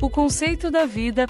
O conceito da vida,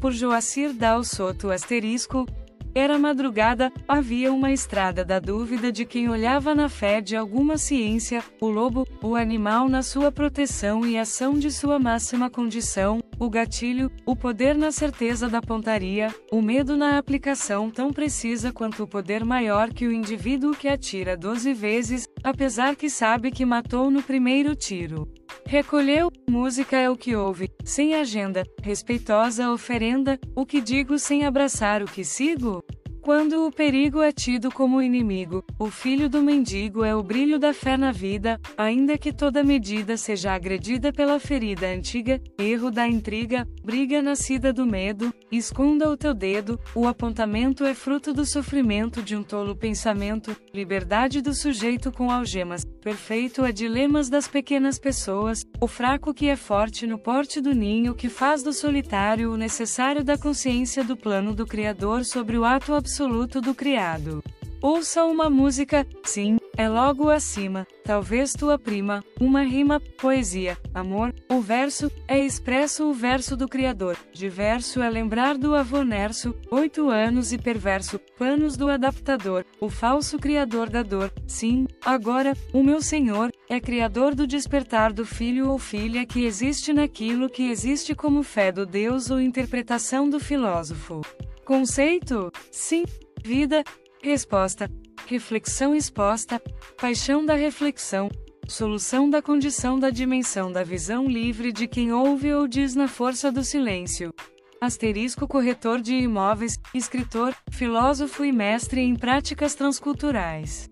por Joacir Dal Soto asterisco, era madrugada, havia uma estrada da dúvida de quem olhava na fé de alguma ciência, o lobo, o animal na sua proteção e ação de sua máxima condição, o gatilho, o poder na certeza da pontaria, o medo na aplicação tão precisa quanto o poder maior que o indivíduo que atira doze vezes, apesar que sabe que matou no primeiro tiro. Recolheu, música é o que ouve, sem agenda, respeitosa oferenda, o que digo sem abraçar o que sigo? Quando o perigo é tido como inimigo, o filho do mendigo é o brilho da fé na vida, ainda que toda medida seja agredida pela ferida antiga, erro da intriga, briga nascida do medo, esconda o teu dedo, o apontamento é fruto do sofrimento de um tolo pensamento, liberdade do sujeito com algemas, perfeito é dilemas das pequenas pessoas, o fraco que é forte no porte do ninho que faz do solitário o necessário da consciência do plano do Criador sobre o ato absoluto absoluto do criado. Ouça uma música, sim, é logo acima, talvez tua prima, uma rima, poesia, amor, o verso, é expresso o verso do Criador, diverso é lembrar do avô Nerso, oito anos e perverso, panos do adaptador, o falso Criador da dor, sim, agora, o meu Senhor, é Criador do despertar do filho ou filha que existe naquilo que existe como fé do Deus ou interpretação do filósofo. Conceito? Sim. Vida? Resposta. Reflexão exposta. Paixão da reflexão. Solução da condição da dimensão da visão livre de quem ouve ou diz na força do silêncio. Asterisco corretor de imóveis, escritor, filósofo e mestre em práticas transculturais.